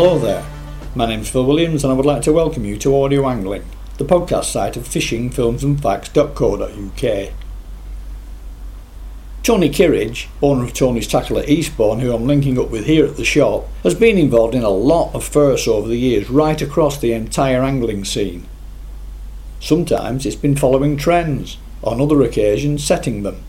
Hello there, my name's Phil Williams and I would like to welcome you to Audio Angling, the podcast site of fishingfilmsandfacts.co.uk. Tony Kirridge, owner of Tony's Tackle at Eastbourne, who I'm linking up with here at the shop, has been involved in a lot of firsts over the years right across the entire angling scene. Sometimes it's been following trends, on other occasions setting them.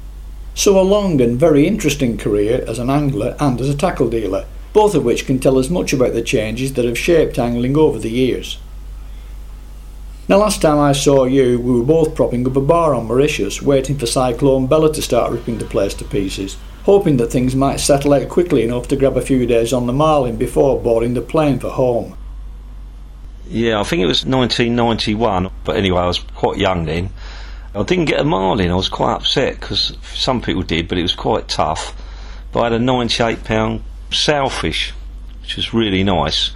So a long and very interesting career as an angler and as a tackle dealer, both of which can tell us much about the changes that have shaped angling over the years. Now, last time I saw you, we were both propping up a bar on Mauritius, waiting for Cyclone Bella to start ripping the place to pieces, hoping that things might settle out quickly enough to grab a few days on the Marlin before boarding the plane for home. Yeah, I think it was 1991, but anyway, I was quite young then. I didn't get a marlin. I was quite upset because some people did, but it was quite tough. But I had a 98 pound sailfish, which was really nice.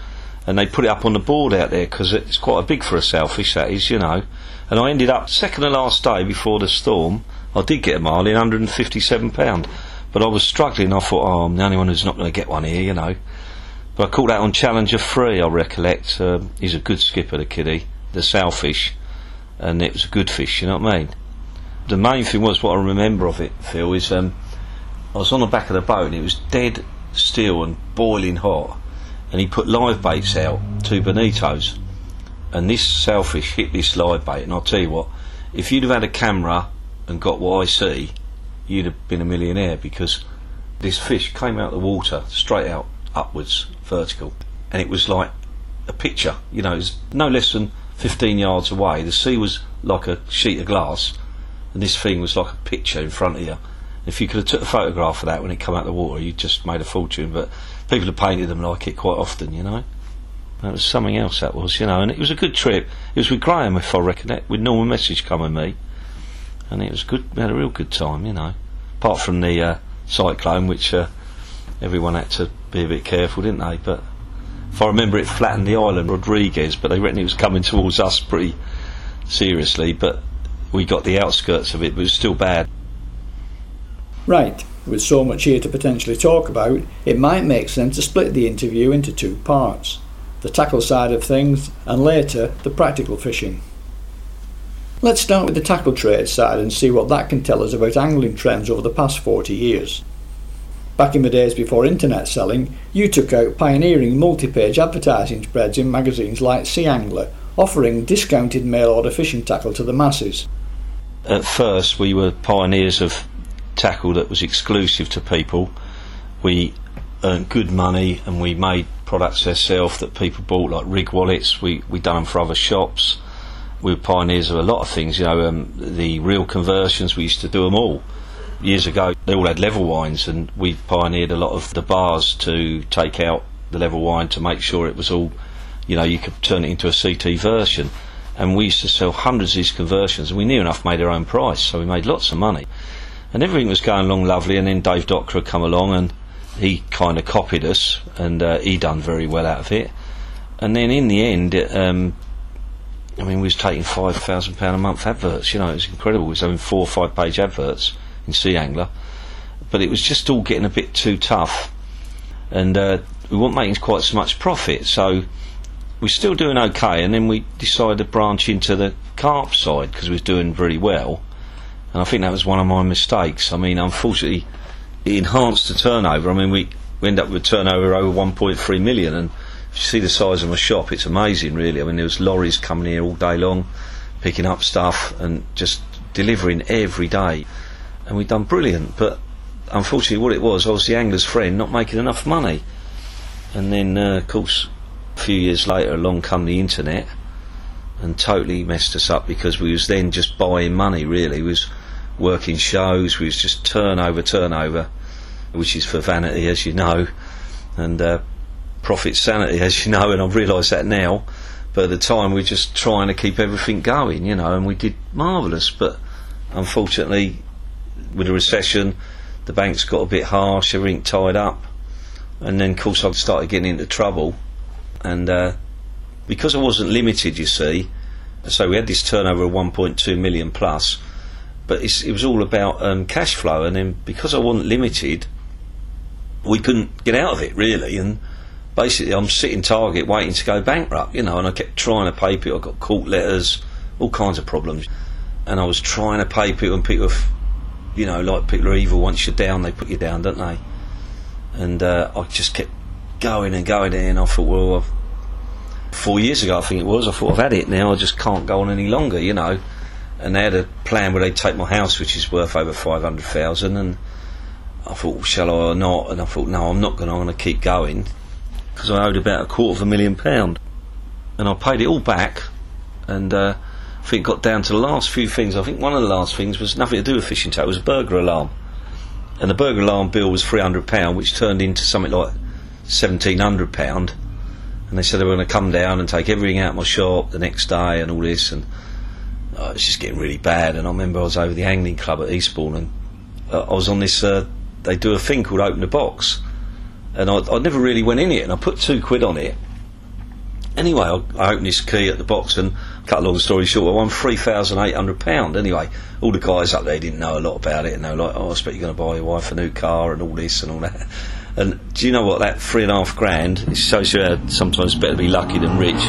And they put it up on the board out there because it's quite a big for a sailfish, that is, you know. And I ended up second to last day before the storm. I did get a marlin, 157 pound, but I was struggling. I thought, oh, I'm the only one who's not going to get one here, you know. But I caught that on Challenger Free, I recollect. Uh, he's a good skipper, the kiddie, the sailfish, and it was a good fish, you know what I mean? The main thing was what I remember of it, Phil, is um, I was on the back of the boat and it was dead still and boiling hot, and he put live baits out, two bonitos, and this sailfish hit this live bait, and I'll tell you what, if you'd have had a camera and got what I see, you'd have been a millionaire because this fish came out of the water straight out upwards, vertical, and it was like a picture. You know, it was no less than 15 yards away. The sea was like a sheet of glass, and this thing was like a picture in front of you. If you could have took a photograph of that when it come out of the water, you'd just made a fortune. But people have painted them like it quite often, you know. That was something else. That was, you know, and it was a good trip. It was with Graham, if I recollect, with Norman Message coming me, and it was good. We had a real good time, you know. Apart from the uh, cyclone, which uh, everyone had to be a bit careful, didn't they? But if I remember, it flattened the island, Rodrigues. but they reckoned it was coming towards us pretty seriously. But we got the outskirts of it, but it was still bad. Right, with so much here to potentially talk about, it might make sense to split the interview into two parts the tackle side of things, and later the practical fishing. Let's start with the tackle trade side and see what that can tell us about angling trends over the past 40 years. Back in the days before internet selling, you took out pioneering multi page advertising spreads in magazines like Sea Angler, offering discounted mail order fishing tackle to the masses. At first, we were pioneers of tackle that was exclusive to people. We earned good money and we made products ourselves that people bought, like rig wallets. We we done them for other shops. We were pioneers of a lot of things. You know, um, the reel conversions. We used to do them all. Years ago, they all had level winds, and we pioneered a lot of the bars to take out the level wind to make sure it was all, you know, you could turn it into a CT version. And we used to sell hundreds of these conversions, and we near enough made our own price, so we made lots of money and everything was going along lovely. And then Dave Docker had come along, and he kind of copied us, and uh, he done very well out of it. And then in the end, it, um, I mean, we was taking five thousand pound a month adverts. You know, it was incredible. We was having four or five page adverts in Sea Angler, but it was just all getting a bit too tough, and uh, we weren't making quite so much profit. So we're still doing okay, and then we decided to branch into the carp side because we was doing very well and I think that was one of my mistakes. I mean, unfortunately, it enhanced the turnover. I mean, we, we end up with turnover over 1.3 million, and if you see the size of my shop, it's amazing, really. I mean, there was lorries coming here all day long, picking up stuff and just delivering every day, and we've done brilliant. But unfortunately, what it was, I was the angler's friend, not making enough money, and then, uh, of course, a few years later, along come the internet and totally messed us up because we was then just buying money. Really, we was working shows. We was just turnover, turnover, which is for vanity, as you know, and uh, profit sanity, as you know. And I've realised that now. But at the time, we were just trying to keep everything going, you know, and we did marvellous. But unfortunately, with the recession, the banks got a bit harsh, everything tied up, and then, of course, I started getting into trouble, and uh, because I wasn't limited, you see. So we had this turnover of 1.2 million plus but it was all about um, cash flow. And then because I wasn't limited, we couldn't get out of it really. And basically I'm sitting target waiting to go bankrupt, you know, and I kept trying to pay people. I got court letters, all kinds of problems, and I was trying to pay people, and people, you know, like people are evil. Once you're down, they put you down, don't they? And uh, I just kept going and going, and I thought, well, I've, four years ago, I think it was, I thought I've had it now. I just can't go on any longer, you know. And they had a plan where they'd take my house, which is worth over five hundred thousand, and I thought, shall I or not? And I thought, no, I'm not going to. I'm going to keep going because I owed about a quarter of a million pound, and I paid it all back. And uh, I think it got down to the last few things. I think one of the last things was nothing to do with fishing tackle. It was a burglar alarm, and the burglar alarm bill was three hundred pound, which turned into something like seventeen hundred pound. And they said they were going to come down and take everything out of my shop the next day and all this, and uh, it was just getting really bad. And I remember I was over the angling club at Eastbourne, and uh, I was on this. Uh, they do a thing called open the box, and I, I never really went in it, and I put two quid on it. Anyway, I, I opened this key at the box, and cut a long story short, I won three thousand eight hundred pound. Anyway, all the guys up there didn't know a lot about it, and they were like, "Oh, I expect you're going to buy your wife a new car and all this and all that." And do you know what? That three and a half grand. It shows you how sometimes better to be lucky than rich.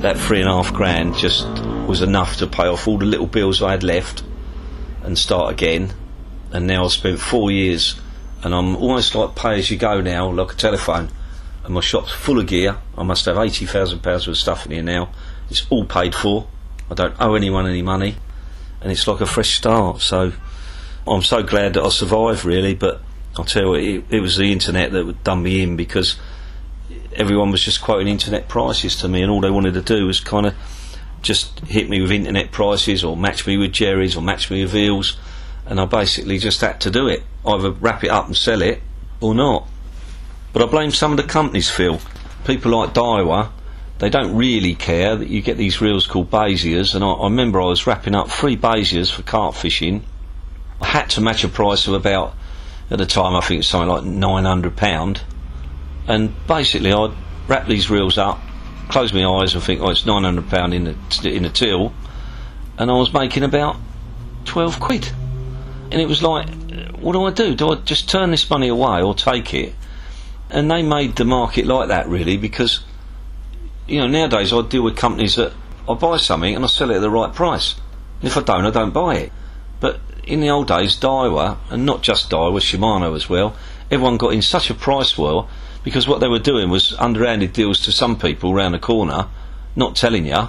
That three and a half grand just was enough to pay off all the little bills I had left and start again. And now I've spent four years and I'm almost like pay as you go now, like a telephone. And my shop's full of gear. I must have eighty thousand pounds worth of stuff in here now. It's all paid for. I don't owe anyone any money, and it's like a fresh start. So I'm so glad that I survived, really. But I'll tell you, it, it was the internet that would done me in because everyone was just quoting internet prices to me, and all they wanted to do was kind of just hit me with internet prices or match me with Jerry's or match me with Eels and I basically just had to do it. Either wrap it up and sell it or not. But I blame some of the companies, Phil. People like Daiwa, they don't really care that you get these reels called Basias, and I, I remember I was wrapping up three Basias for carp fishing. I had to match a price of about, at the time I think something like £900, and basically I'd wrap these reels up, close my eyes and think, oh, it's £900 in the, in the till, and I was making about 12 quid and it was like, what do I do? Do I just turn this money away or take it? And they made the market like that really because, you know, nowadays I deal with companies that I buy something and I sell it at the right price. If I don't, I don't buy it. But in the old days, Daiwa, and not just Daiwa, Shimano as well, everyone got in such a price war because what they were doing was underhanded deals to some people round the corner, not telling you,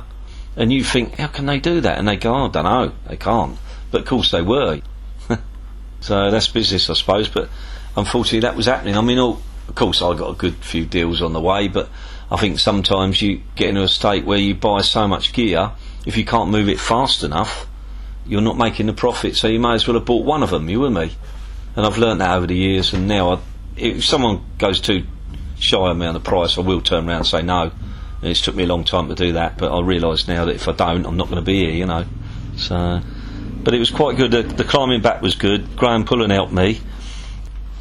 and you think, how can they do that? And they go, oh, I don't know, they can't. But of course they were. So that's business, I suppose. But unfortunately, that was happening. I mean, all, of course, I got a good few deals on the way, but I think sometimes you get into a state where you buy so much gear, if you can't move it fast enough, you're not making the profit. So you may as well have bought one of them. You and me. And I've learnt that over the years. And now, I, if someone goes too shy of me on the price, I will turn around and say no. And it's took me a long time to do that, but I realise now that if I don't, I'm not going to be here. You know. So but it was quite good. The, the climbing back was good. Graham Pullen helped me.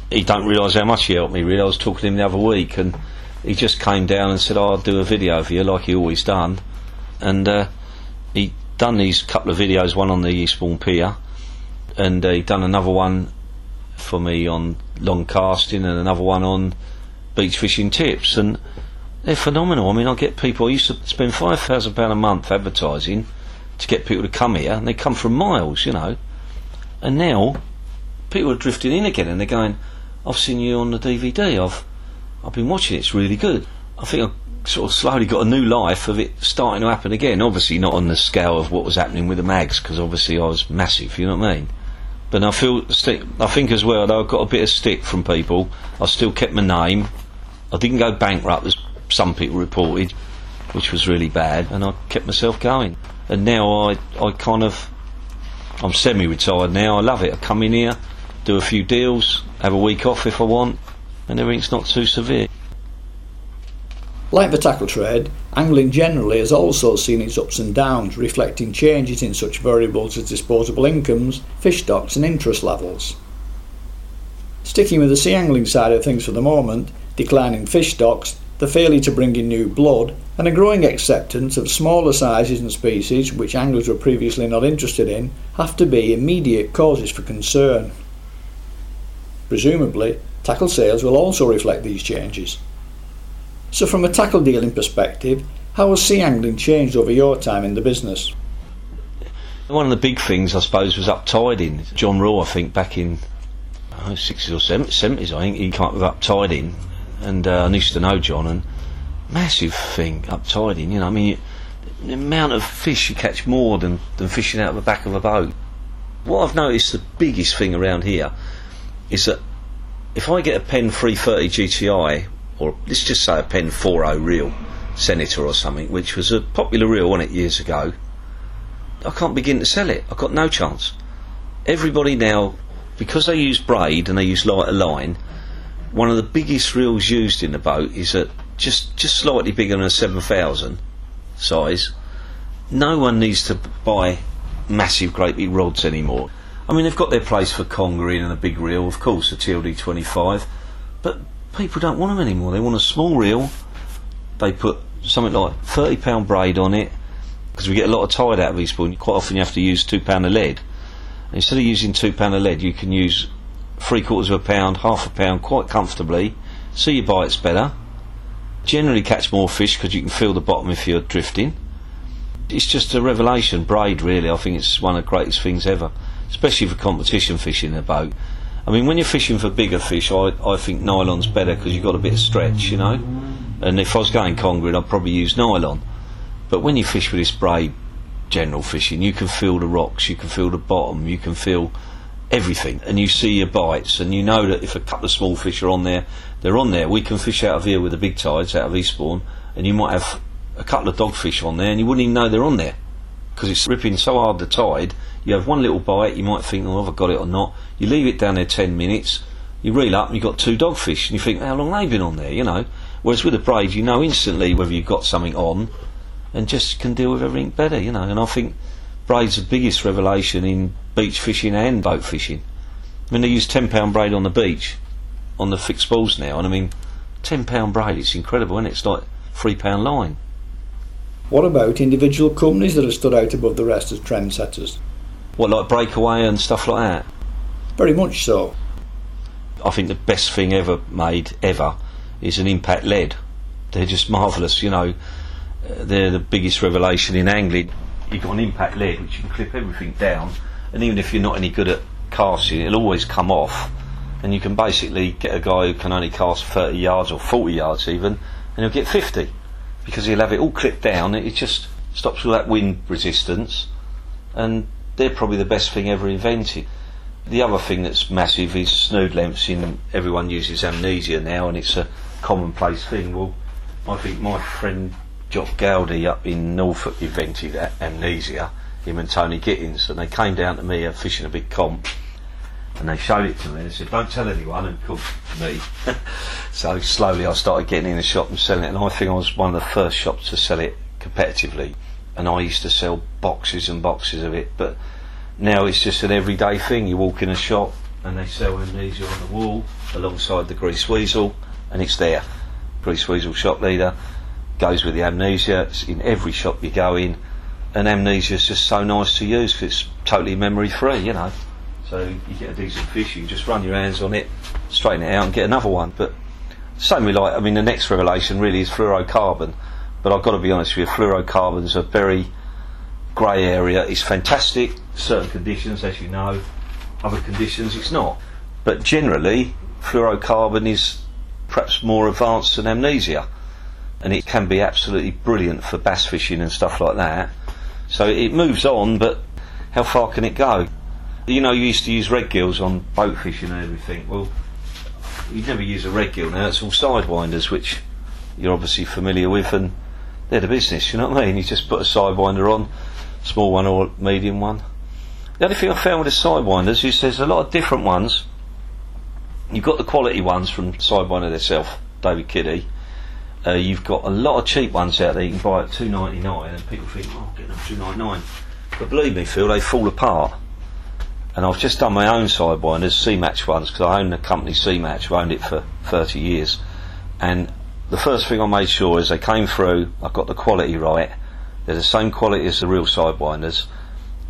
He don't realise how much he helped me. Really, I was talking to him the other week, and he just came down and said, oh, "I'll do a video for you like he always done." And uh, he done these couple of videos, one on the Eastbourne Pier, and uh, he done another one for me on long casting, and another one on beach fishing tips, and they're phenomenal. I mean, I get people. I used to spend five thousand pound a month advertising to get people to come here, and they come from miles, you know. And now people are drifting in again, and they're going, "I've seen you on the DVD. I've I've been watching. it. It's really good." I think I've sort of slowly got a new life of it starting to happen again. Obviously, not on the scale of what was happening with the mags, because obviously I was massive. You know what I mean? But I feel stick. I think as well, though I got a bit of stick from people. I still kept my name. I didn't go bankrupt as some people reported, which was really bad, and I kept myself going and now I, I kind of I'm semi-retired now. I love it. I come in here, do a few deals, have a week off if I want, and everything's not too severe. Like the tackle trade, angling generally has also seen its ups and downs, reflecting changes in such variables as disposable incomes, fish stocks, and interest levels. Sticking with the sea angling side of things for the moment, declining fish stocks, the failure to bring in new blood, and a growing acceptance of smaller sizes and species which anglers were previously not interested in have to be immediate causes for concern. Presumably, tackle sales will also reflect these changes. So, from a tackle dealing perspective, how has sea angling changed over your time in the business? One of the big things, I suppose, was up tiding. John Rawle, I think, back in oh, 60s or 70s, I think, he came up with up tiding. And uh, I used to know John, and massive thing, up tiding, you know. I mean, the amount of fish you catch more than, than fishing out of the back of a boat. What I've noticed the biggest thing around here is that if I get a Penn 330 GTI, or let's just say a Penn 40 reel, Senator or something, which was a popular reel, wasn't it, years ago, I can't begin to sell it. I've got no chance. Everybody now, because they use braid and they use lighter line, one of the biggest reels used in the boat is a just just slightly bigger than a 7000 size. No one needs to buy massive, great big rods anymore. I mean, they've got their place for congering and a big reel, of course, the TLD 25, but people don't want them anymore. They want a small reel. They put something like £30 braid on it, because we get a lot of tide out of Eastbourne. Quite often you have to use two pound of lead. Instead of using two pound of lead, you can use three quarters of a pound, half a pound, quite comfortably. So your bites better. Generally catch more fish because you can feel the bottom if you're drifting. It's just a revelation. Braid, really, I think it's one of the greatest things ever, especially for competition fishing in a boat. I mean, when you're fishing for bigger fish, I, I think nylon's better because you've got a bit of stretch, you know. And if I was going congering, I'd probably use nylon. But when you fish with this braid general fishing, you can feel the rocks, you can feel the bottom, you can feel everything, and you see your bites, and you know that if a couple of small fish are on there, they're on there. We can fish out of here with the big tides out of Eastbourne, and you might have a couple of dogfish on there, and you wouldn't even know they're on there because it's ripping so hard the tide. You have one little bite, you might think, oh, have I got it or not? You leave it down there ten minutes, you reel up, and you've got two dogfish, and you think, how long they've they been on there? You know. Whereas with a braid, you know instantly whether you've got something on and just can deal with everything better, you know. And I think braid's the biggest revelation in beach fishing and boat fishing. I mean, they use ten pound braid on the beach, on the fixed spools now, and I mean, ten pound braid, it's incredible, and it? it's like three pound line. What about individual companies that have stood out above the rest as trendsetters? What, like Breakaway and stuff like that? Very much so. I think the best thing ever made, ever, is an impact lead. They're just marvellous, you know uh, they're the biggest revelation in angling. You've got an impact lead which you can clip everything down, and even if you're not any good at casting, it'll always come off. And you can basically get a guy who can only cast 30 yards or 40 yards even, and he'll get 50 because he'll have it all clipped down. It just stops all that wind resistance, and they're probably the best thing ever invented. The other thing that's massive is snood lengths. In everyone uses amnesia now, and it's a commonplace thing. Well, I think my friend Jock Goudie up in Norfolk invented amnesia, him and Tony Gittins, and they came down to me fishing a big comp, and they showed it to me and said, "Don't tell anyone," and called me. so slowly I started getting in the shop and selling it, and I think I was one of the first shops to sell it competitively, and I used to sell boxes and boxes of it, but now it's just an everyday thing. You walk in a shop and they sell amnesia on the wall alongside the grease weasel, and it's there. Grease weasel shock leader goes with the amnesia. It's in every shop you go in, and amnesia is just so nice to use because it's totally memory free, you know. So you get a decent fish, you just run your hands on it, straighten it out, and get another one. But same with like, I mean, the next revelation really is fluorocarbon. But I've got to be honest with you, fluorocarbon's a very grey area. It's fantastic, certain conditions, as you know. Other conditions, it's not. But generally, fluorocarbon is perhaps more advanced than amnesia and it can be absolutely brilliant for bass fishing and stuff like that. So it moves on, but how far can it go? You know, you used to use red gills on boat fishing and everything. Well, you'd never use a red gill now. It's all sidewinders, which you're obviously familiar with, and they're the business. You know what I mean? You just put a sidewinder on, small one or medium one. The only thing I found with the sidewinders is there's a lot of different ones. You've got the quality ones from Sidewinder themselves, David Kiddy uh, you've got a lot of cheap ones out there you can buy at two ninety nine, and people think, "Oh, get them two ninety nine." But believe me, Phil, they fall apart. And I've just done my own sidewinders, C-Match ones, because I own the company C-Match. I've owned it for 30 years. And the first thing I made sure is they came through, I've got the quality right. They're the same quality as the real sidewinders.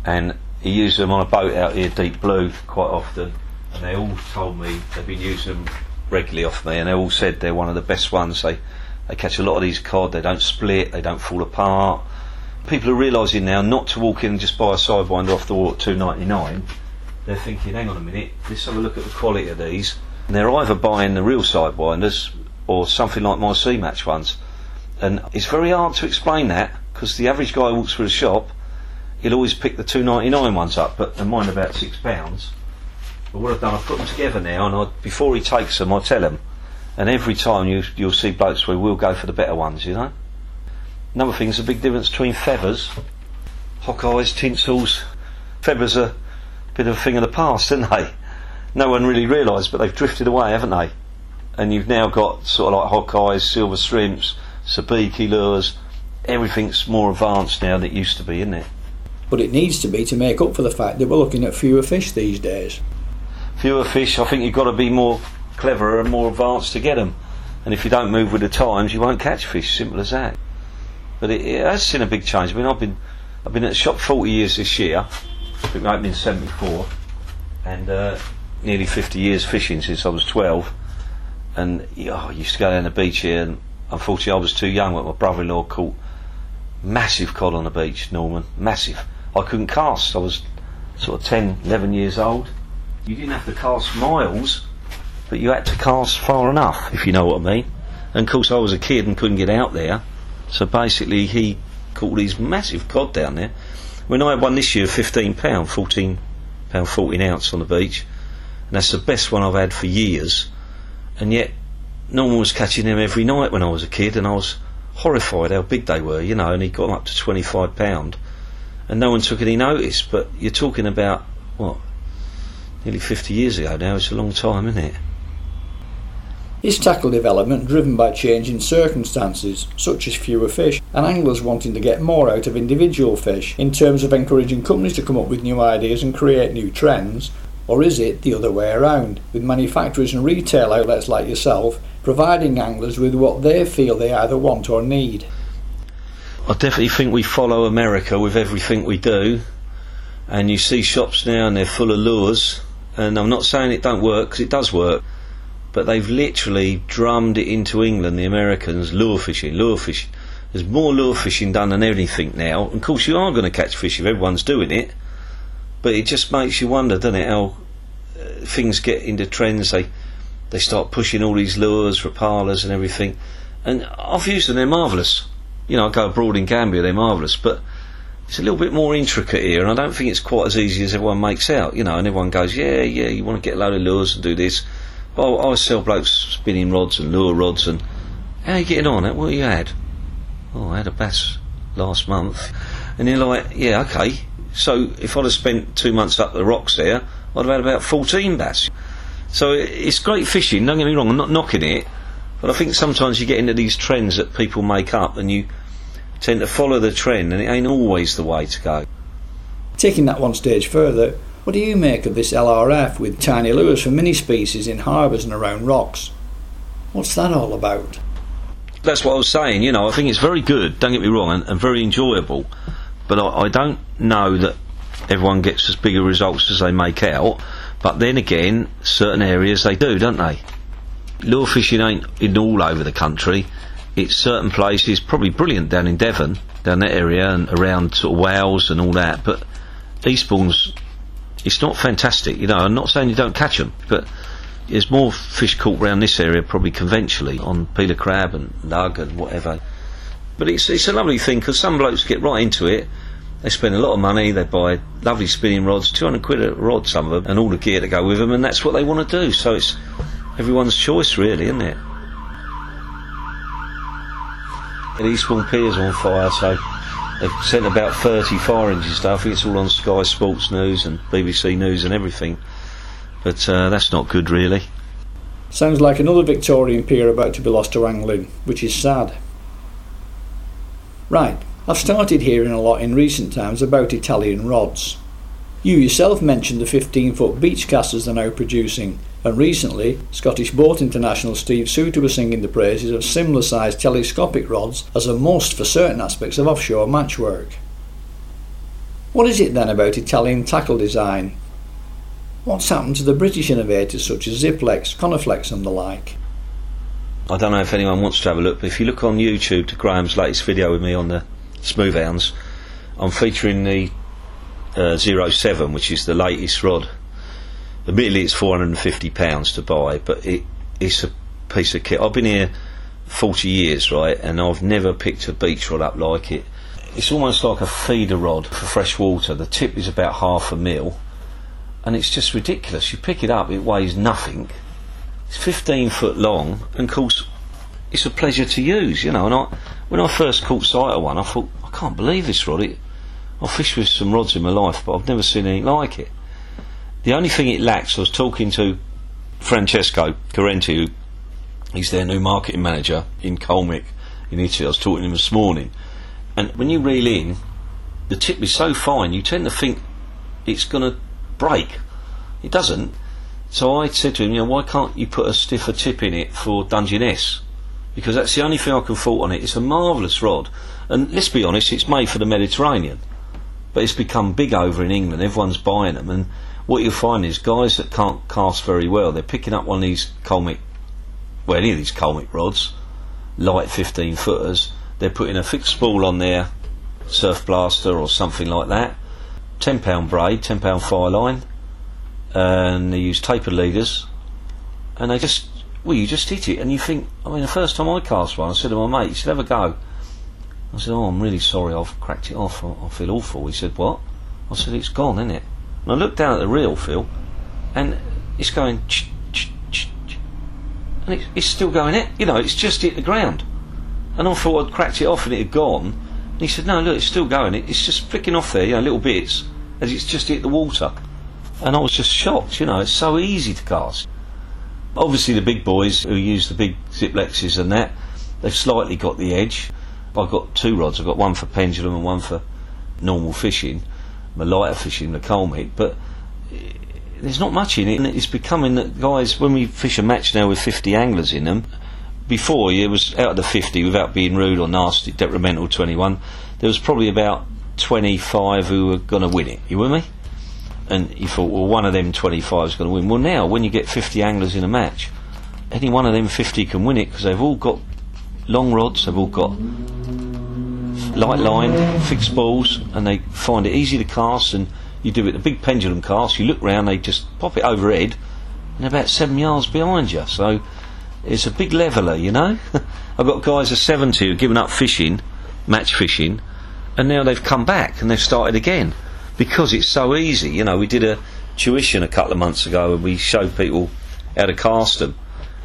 And he used them on a boat out here, deep blue, quite often. And they all told me they've been using them regularly off me, and they all said they're one of the best ones they They catch a lot of these cod. They don't split. They don't fall apart. People are realising now not to walk in and just buy a sidewinder off the wall at two ninety nine. They're thinking, hang on a minute, let's have a look at the quality of these. And they're either buying the real sidewinders or something like my C match ones. And it's very hard to explain that because the average guy walks through the shop, he'll always pick the two ninety nine ones up, but they're mine about six pounds. But what I've done, I've put them together now, and I, before he takes them, I tell him. And every time you, you'll see where we'll go for the better ones, you know. Another thing is a big difference between feathers, eyes, tinsels. Feathers are a bit of a thing of the past, aren't they? No one really realised, but they've drifted away, haven't they? And you've now got sort of like eyes, silver shrimps, sabiki lures. Everything's more advanced now than it used to be, isn't it? But it needs to be to make up for the fact that we're looking at fewer fish these days. Fewer fish, I think you've got to be more cleverer and more advanced to get them. And if you don't move with the times, you won't catch fish. Simple as that. But it, it has seen a big change. I mean, I've been I've been at the shop 40 years this year. I think I opened in '74, and uh, nearly 50 years fishing since I was 12. And oh, I used to go down the beach here, and unfortunately, I was too young. But my brother-in-law caught massive cod on the beach, Norman, massive. I couldn't cast. I was sort of 10, 11 years old. You didn't have to cast miles but you had to cast far enough, if you know what I mean. And of course, I was a kid and couldn't get out there, so basically he caught these massive cod down there. When I had one this year, fifteen pound, fourteen pound, fourteen ounce on the beach, and that's the best one I've had for years. And yet, no one was catching them every night when I was a kid, and I was horrified how big they were, you know. And he got up to twenty-five pound, and no one took any notice. But you're talking about what? Nearly 50 years ago now, it's a long time, isn't it? Is tackle development driven by changing circumstances, such as fewer fish, and anglers wanting to get more out of individual fish, in terms of encouraging companies to come up with new ideas and create new trends? Or is it the other way around, with manufacturers and retail outlets like yourself providing anglers with what they feel they either want or need? I definitely think we follow America with everything we do, and you see shops now and they're full of lures. And I'm not saying it don't work because it does work but they've literally drummed it into England, the Americans, lure fishing, lure fishing. There's more lure fishing done than anything now. Of course, you are going to catch fish if everyone's doing it, but it just makes you wonder, doesn't it, how uh, things get into trends. They they start pushing all these lures, rapalas, and everything. And I've used them; they're marvellous. You know, I go abroad in Gambia; they're marvellous, but it's a little bit more intricate here, and I don't think it's quite as easy as everyone makes out. You know, and everyone goes, "Yeah, yeah, you want to get a load of lures and do this." I, I sell blokes spinning rods and lure rods and how are you getting on? What you had? Oh, I had a bass last month. And you're like, yeah, okay. So if I'd have spent two months up the rocks there, I'd have had about 14 bass. So it's great fishing, don't get me wrong, I'm not knocking it. But I think sometimes you get into these trends that people make up and you tend to follow the trend and it ain't always the way to go. Taking that one stage further, what do you make of this LRF with tiny lures for mini species in harbours and around rocks? What's that all about? That's what I was saying, you know, I think it's very good, don't get me wrong, and, and very enjoyable, but I, I don't know that everyone gets as big a results as they make out, but then again, certain areas they do, don't they? Lure fishing ain't in all over the country. It's certain places, probably brilliant down in Devon, down that area, and around sort of Wales and all that, but Eastbourne's it's not fantastic. You know, I'm not saying you don't catch them, but there's more fish caught around this area probably conventionally on peeler crab and lug and whatever. But it's it's a lovely thing because some blokes get right into it. They spend a lot of money. They buy lovely spinning rods, 200 quid a rod, some of them, and all the gear to go with them, and that's what they want to do. So it's everyone's choice, really, isn't it? The Eastbourne Pier's on fire, so They've sent about 30 fire engine stuff. It's all on Sky Sports News and BBC News and everything. But uh, that's not good, really. Sounds like another Victorian pier about to be lost to angling, which is sad. Right, I've started hearing a lot in recent times about Italian rods. You yourself mentioned the 15 foot beach casters they're now producing, and recently, Scottish Boat International Steve Souter was singing the praises of similar sized telescopic rods as a must for certain aspects of offshore match work. What is it then about Italian tackle design? What's happened to the British innovators such as Zziplex, Conoflex, and the like? I don't know if anyone wants to have a look, but if you look on YouTube to Graham's latest video with me on the Smooth Hounds, I'm featuring the uh, 07, which is the latest rod. Admittedly, it's £450 to buy, but it, it's a piece of kit. I've been here 40 years, right, and I've never picked a beach rod up like it. It's almost like a feeder rod for fresh water. The tip is about half a mil, and it's just ridiculous. You pick it up, it weighs nothing. It's 15 foot long, and of course, it's a pleasure to use, you know. And I, when I first caught sight of one, I thought, I can't believe this rod. It, I've fished with some rods in my life, but I've never seen anything like it. The only thing it lacks, I was talking to Francesco Correnti, who he's their new marketing manager in Colmic in Italy. I was talking to him this morning, and when you reel in, the tip is so fine, you tend to think it's going to break. It doesn't. So I said to him, you know, why can't you put a stiffer tip in it for Dungeness? Because that's the only thing I can fault on it. It's a marvellous rod, and let's be honest, it's made for the Mediterranean, but it's become big over in England. Everyone's buying them, and what you'll find is guys that can't cast very well, they're picking up one of these Colmic, well, any of these Colmic rods, light 15 footers, they're putting a fixed spool on their surf blaster or something like that, £10 braid, £10 fire line, and they use tapered leaders, and they just, well, you just hit it, and you think, I mean, the first time I cast one, I said to my mate, "You should have a go. I said, oh, I'm really sorry, I've cracked it off, I, I feel awful. He said, what? I said, it's gone, isn't it? And I looked down at the reel, Phil, and it's going, ch ch ch and it's, it's still going it, you know, it's just hit the ground. And I thought I'd cracked it off and it had gone. And he said, no, look, it's still going, it, it's just flicking off there, you know, little bits, as it's just hit the water. And I was just shocked, you know, it's so easy to cast. Obviously, the big boys who use the big Zziplexes and that, they've slightly got the edge. I've got two rods, I've got one for pendulum and one for normal fishing, my lighter fishing, the Colmic. but eh, there's not much in it, and it's becoming that guys, when we fish a match now with 50 anglers in them, before it was out of the 50, without being rude or nasty, detrimental to anyone, there was probably about 25 who were going to win it. You with me? and you thought, well, one of them 25 is going to win. Well, now, when you get 50 anglers in a match, any one of them 50 can win it because they've all got long rods, they've all got light line, fixed spools, and they find it easy to cast. And you do it the big pendulum cast, you look round, they just pop it overhead, and about seven yards behind you. So it's a big leveller, you know. I've got guys of 70 who've given up fishing, match fishing, and now they've come back and they've started again because it's so easy. You know, we did a tuition a couple of months ago and we showed people how to cast them.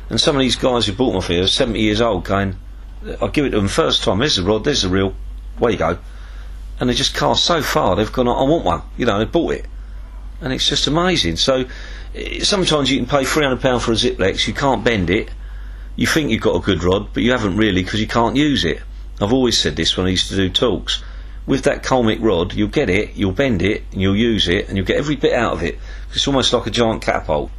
And some of these guys who bought off here are 70 years old going, I give it to them first time, there's a rod, there's the reel, where you go. And they just cast so far, they've gone, I want one, you know, they bought it. And it's just amazing. So eh, sometimes you can pay £300 for a Zziplex. you can't bend it, you think you've got a good rod, but you haven't really because you can't use it. I've always said this when I used to do talks with that Colmic rod, you'll get it, you'll bend it, and you'll use it, and you'll get every bit out of it. It's almost like a giant catapult.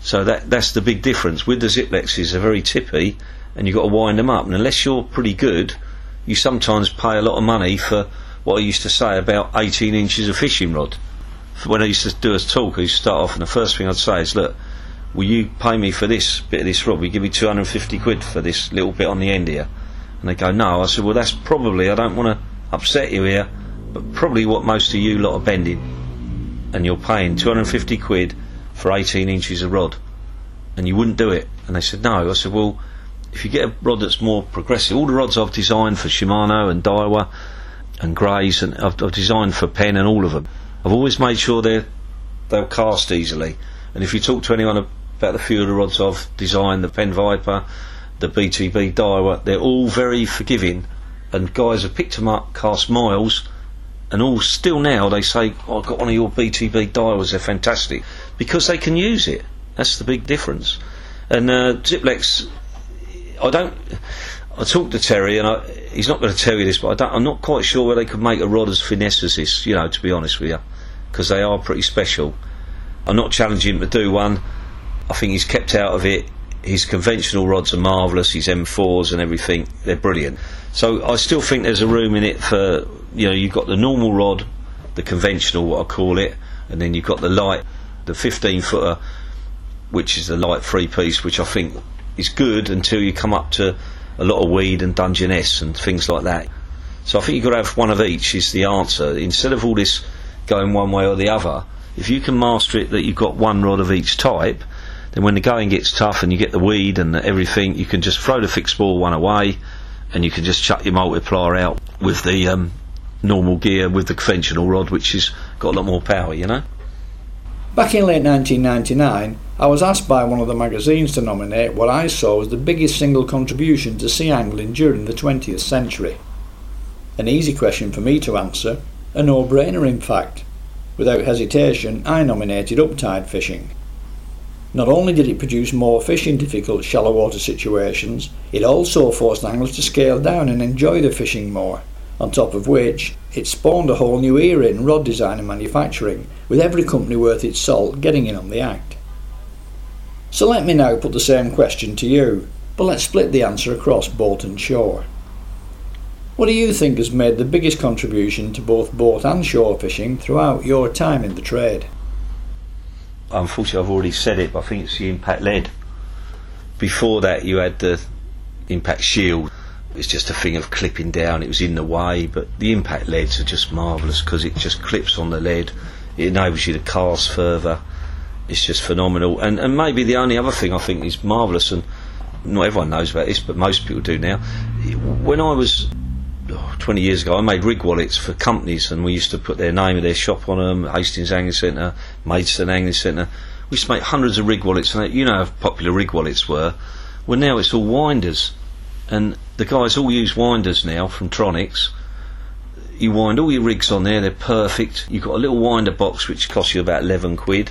So that that's the big difference. With the Zziplexes, they're very tippy, and you've got to wind them up. And unless you're pretty good, you sometimes pay a lot of money for what I used to say about 18 inches of fishing rod. When I used to do a talk, I used to start off, and the first thing I'd say is, look, will you pay me for this bit of this rod? Will you give me 250 quid for this little bit on the end here? And they go, no. I said, well, that's probably, I don't want to upset you here, but probably what most of you lot are bending, and you're paying 250 quid for 18 inches of rod, and you wouldn't do it. And they said no. I said, well, if you get a rod that's more progressive, all the rods I've designed for Shimano and Daiwa and Greys, and I've, I've designed for Penn and all of them, I've always made sure they're they'll cast easily. And if you talk to anyone about the few of the rods I've designed, the Penn Viper, the BTB Daiwa, they're all very forgiving and guys have picked them up, cast miles, and all still now they say, oh, "I've got one of your BTB Daiwas. They're fantastic because they can use it. That's the big difference." And uh, Zziplex, I don't. I talked to Terry, and I, he's not going to tell you this, but I am not quite sure where they could make a rod as finesse as this. You know, to be honest with you, because they are pretty special. I'm not challenging him to do one. I think he's kept out of it. His conventional rods are marvellous. His M4s and everything, they're brilliant. So I still think there's a room in it for you know you've got the normal rod, the conventional what I call it, and then you've got the light, the 15 footer, which is the light three piece, which I think is good until you come up to a lot of weed and Dungeness and things like that. So I think you've got to have one of each is the answer. Instead of all this going one way or the other, if you can master it that you've got one rod of each type, then when the going gets tough and you get the weed and everything, you can just throw the fixed spool one away and you can just chuck your multiplier out with the um, normal gear with the conventional rod, which has got a lot more power, you know. Back in late 1999, I was asked by one of the magazines to nominate what I saw as the biggest single contribution to sea angling during the 20th century. An easy question for me to answer, a no brainer in fact. Without hesitation, I nominated uptide fishing. Not only did it produce more fish in difficult shallow water situations, it also forced anglers to scale down and enjoy the fishing more. On top of which, it spawned a whole new era in rod design and manufacturing, with every company worth its salt getting in on the act. So let me now put the same question to you, but let's split the answer across boat and shore. What do you think has made the biggest contribution to both boat and shore fishing throughout your time in the trade? Unfortunately, I've already said it, but I think it's the impact lead. Before that, you had the impact shield. It's just a thing of clipping down. It was in the way, but the impact leads are just marvellous because it just clips on the lead. It enables you to cast further. It's just phenomenal. And and maybe the only other thing I think is marvellous, and not everyone knows about this, but most people do now. When I was 20 years ago, I made rig wallets for companies, and we used to put their name of their shop on them. Hastings Angling Centre, Maidstone Angling Centre. We used to make hundreds of rig wallets, and you know how popular rig wallets were. Well, now it's all winders, and the guys all use winders now from Tronix. You wind all your rigs on there; they're perfect. You've got a little winder box which costs you about 11 quid.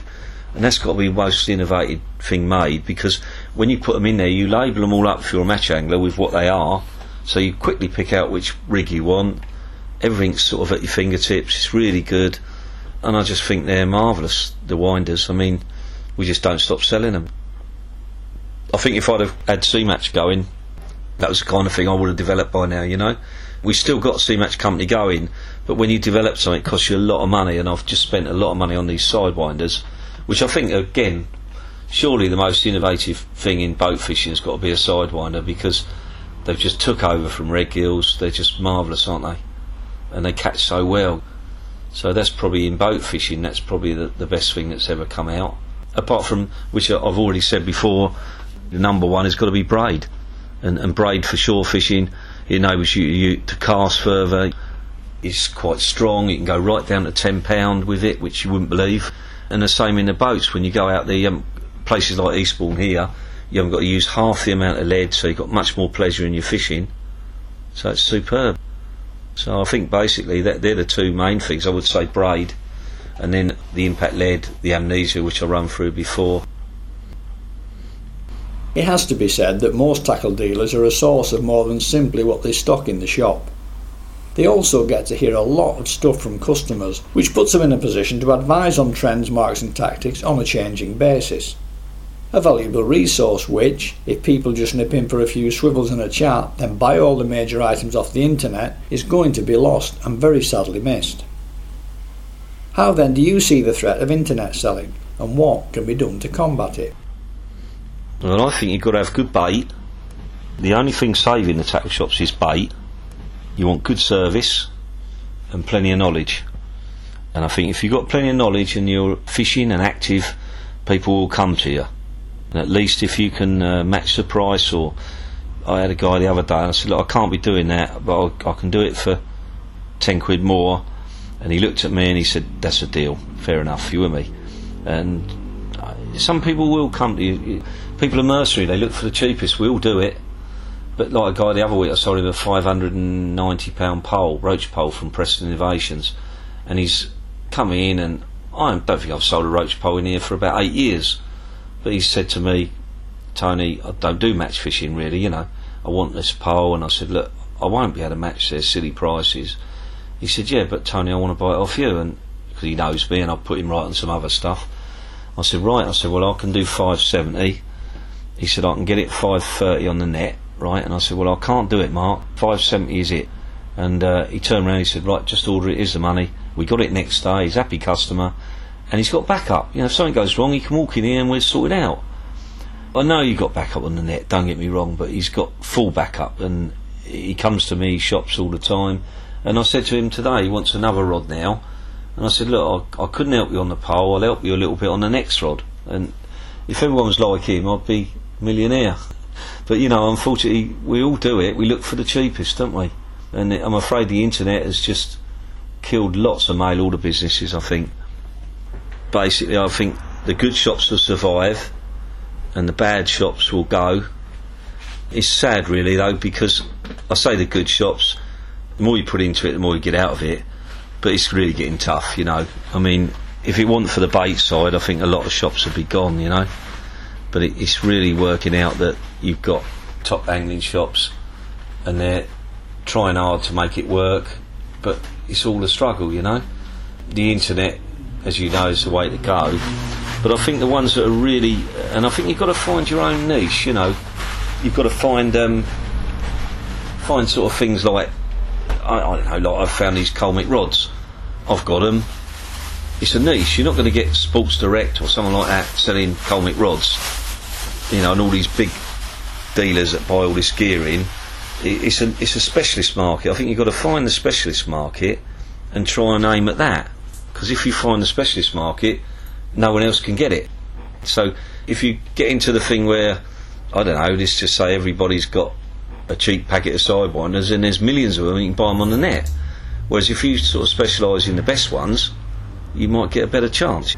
And that's got to be the most innovative thing made because when you put them in there, you label them all up for you're a match angler with what they are, so you quickly pick out which rig you want. Everything's sort of at your fingertips. It's really good, and I just think they're marvellous. The winders. I mean, we just don't stop selling them. I think if I'd have had C-Match going, that was the kind of thing I would have developed by now. You know, we still got C-Match company going, but when you develop something, it costs you a lot of money, and I've just spent a lot of money on these sidewinders, which I think again, surely the most innovative thing in boat fishing has got to be a sidewinder because They've just took over from red gills. They're just marvellous, aren't they? And they catch so well. So that's probably in boat fishing. That's probably the, the best thing that's ever come out. Apart from which I've already said before, the number one has got to be braid, and, and braid for shore fishing. Enables you, you to cast further. It's quite strong. You can go right down to ten pound with it, which you wouldn't believe. And the same in the boats when you go out the um, places like Eastbourne here you haven't got to use half the amount of lead, so you've got much more pleasure in your fishing. So it's superb. So I think basically that they're the two main things. I would say braid, and then the impact lead, the amnesia, which I run through before. It has to be said that most tackle dealers are a source of more than simply what they stock in the shop. They also get to hear a lot of stuff from customers, which puts them in a position to advise on trends, marks, and tactics on a changing basis a valuable resource which, if people just nip in for a few swivels and a chat, then buy all the major items off the internet, is going to be lost and very sadly missed. How then do you see the threat of internet selling and what can be done to combat it? Well, I think you've got to have good bait. The only thing saving the tackle shops is bait. You want good service and plenty of knowledge. And I think if you've got plenty of knowledge and you're fishing and active, people will come to you And at least if you can uh, match the price, or I had a guy the other day, and I said, look, I can't be doing that, but I'll, I can do it for ten quid more. And he looked at me and he said, "That's a deal. Fair enough. You with me?" And uh, some people will come to you. People are mercenary. They look for the cheapest. We'll do it. But like a guy the other week, I sold him a five hundred and ninety pound pole, roach pole from Preston Innovations, and he's coming in, and I don't think I've sold a roach pole in here for about eight years. But he said to me, Tony, I don't do match fishing really, you know. I want this pole. And I said, look, I won't be able to match their silly prices. He said, yeah, but Tony, I want to buy it off you. And because he knows me and I'll put him right on some other stuff. I said, right. I said, well, I can do 570. He said, I can get it 530 on the net, right? And I said, well, I can't do it, Mark. 570 is it. And uh, he turned around he said, right, just order it. Here's the money. We got it next day. He's happy customer and he's got backup. You know, if something goes wrong, he can walk in here and we'll sort it out. I know you got backup on the net. Don't get me wrong, but he's got full backup, and he comes to me, shops all the time. And I said to him today, he wants another rod now. And I said, look, I, I couldn't help you on the pole. I'll help you a little bit on the next rod. And if everyone was like him, I'd be millionaire. But you know, unfortunately, we all do it. We look for the cheapest, don't we? And I'm afraid the internet has just killed lots of mail order businesses. I think. Basically, I think the good shops will survive, and the bad shops will go. It's sad, really, though, because I say the good shops. The more you put into it, the more you get out of it. But it's really getting tough, you know. I mean, if it wasn't for the bait side, I think a lot of shops would be gone, you know. But it, it's really working out that you've got top angling shops, and they're trying hard to make it work, but it's all a struggle, you know. The internet, as you know, is the way to go. But I think the ones that are really, and I think you've got to find your own niche, you know. You've got to find um, find sort of things like I, I don't know, like I've found these Colmic rods. I've got them. It's a niche. You're not going to get Sports Direct or someone like that selling Colmic rods. You know, and all these big dealers that buy all this gear in. It's a it's a specialist market. I think you've got to find the specialist market and try and aim at that. Because if you find the specialist market, no one else can get it. So if you get into the thing where I don't know, let's just say everybody's got a cheap packet of sidewinders and there's millions of them, you can buy them on the net. Whereas if you sort of specialise in the best ones, you might get a better chance.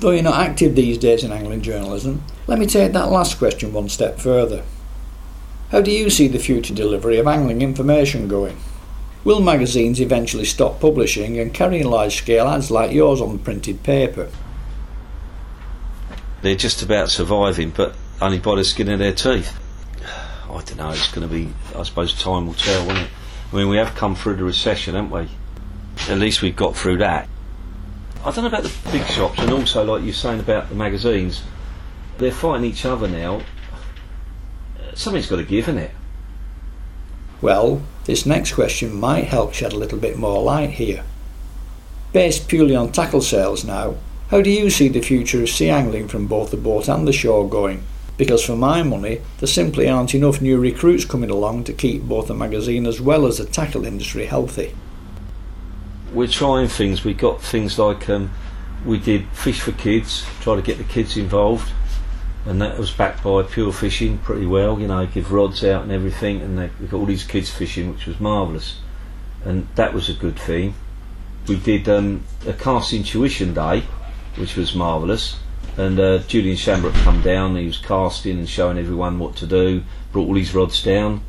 Though you're not active these days in angling journalism, let me take that last question one step further. How do you see the future delivery of angling information going? Will magazines eventually stop publishing and carrying large scale ads like yours on printed paper? They're just about surviving, but only by the skin of their teeth. I don't know, it's going to be, I suppose time will tell, won't it? I mean, we have come through the recession, haven't we? At least we've got through that. I don't know about the big shops, and also, like you're saying about the magazines, they're fighting each other now. Something's got to give, isn't it? Well, this next question might help shed a little bit more light here. Based purely on tackle sales now, how do you see the future of sea angling from both the boat and the shore going? Because for my money, there simply aren't enough new recruits coming along to keep both the magazine as well as the tackle industry healthy. We're trying things. We got things like um, we did Fish for Kids, try to get the kids involved, and that was backed by Pure Fishing pretty well. You know, give rods out and everything, and they, we got all these kids fishing, which was marvellous, and that was a good thing. We did um, a casting tuition day, which was marvellous and uh, Julian Shambrook come down. He was casting and showing everyone what to do. Brought all his rods down.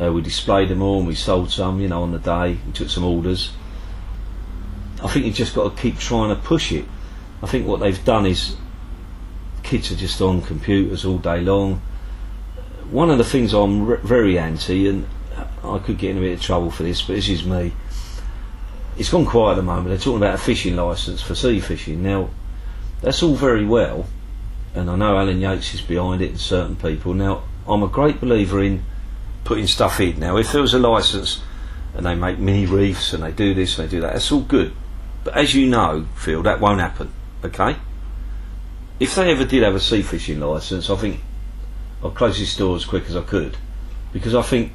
Uh, we displayed them all and we sold some. You know, on the day we took some orders. I think you've just got to keep trying to push it. I think what they've done is kids are just on computers all day long. One of the things I'm very anti, and I could get in a bit of trouble for this, but this is me. It's gone quiet at the moment. They're talking about a fishing license for sea fishing now that's all very well, and I know Alan Yates is behind it and certain people. Now, I'm a great believer in putting stuff in. Now, if there was a license and they make mini reefs and they do this and they do that, that's all good. But as you know, Phil, that won't happen, okay? If they ever did have a sea fishing license, I think I'd close this door as quick as I could because I think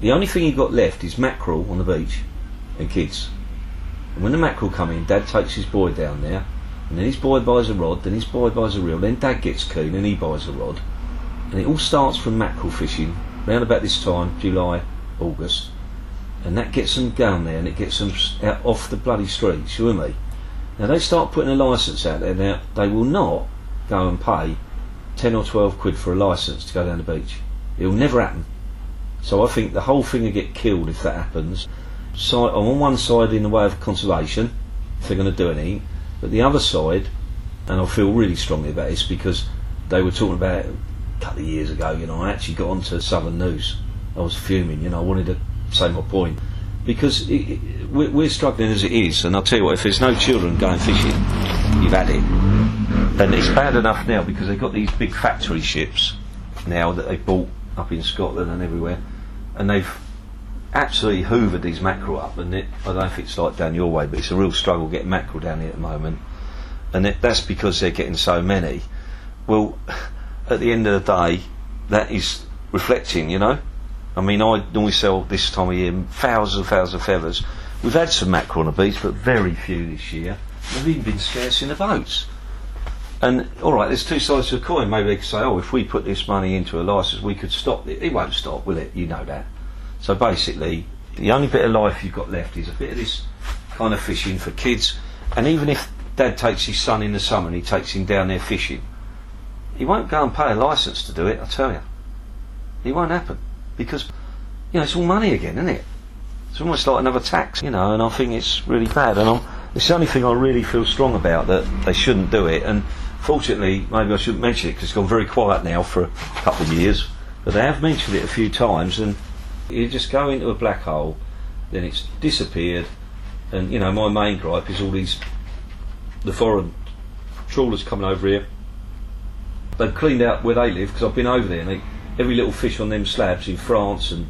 the only thing you've got left is mackerel on the beach and kids. And when the mackerel come in, Dad takes his boy down there and then his boy buys a rod, then his boy buys a reel, then Dad gets keen and he buys a rod. And it all starts from mackerel fishing, round about this time, July, August. And that gets them down there and it gets them off the bloody streets, you with me? Now they start putting a licence out there, now they will not go and pay 10 or 12 quid for a licence to go down the beach. It will never happen. So I think the whole thing will get killed if that happens. So I'm on one side in the way of conservation, if they're going to do anything, but the other side, and I feel really strongly about this because they were talking about it a couple of years ago. You know, I actually got onto Southern News. I was fuming. You know, I wanted to say my point because it, it, we're, struggling as it is. And I'll tell you what, if there's no children going fishing, you've had it. And it's bad enough now because they've got these big factory ships now that they bought up in Scotland and everywhere, and they've absolutely hoovered these mackerel up, and it, I don't know if it's like down your way, but it's a real struggle getting mackerel down here at the moment, and it, that's because they're getting so many. Well, at the end of the day, that is reflecting, you know. I mean, I normally sell this time of year thousands and thousands of feathers. We've had some mackerel on the beach, but very few this year. They've even been scarce in the boats. And all right, there's two sides to the coin. Maybe they could say, "Oh, if we put this money into a license, we could stop it." It won't stop, will it? You know that. So basically, the only bit of life you've got left is a bit of this kind of fishing for kids. And even if Dad takes his son in the summer and he takes him down there fishing, he won't go and pay a license to do it. I tell you, it won't happen because you know it's all money again, isn't it? It's almost like another tax, you know. And I think it's really bad. And I'm, it's the only thing I really feel strong about that they shouldn't do it. And fortunately, maybe I shouldn't mention it because it's gone very quiet now for a couple of years. But they have mentioned it a few times, and you just go into a black hole, then it's disappeared. And you know, my main gripe is all these the foreign trawlers coming over here. They've cleaned out where they live because I've been over there. And they, every little fish on them slabs in France and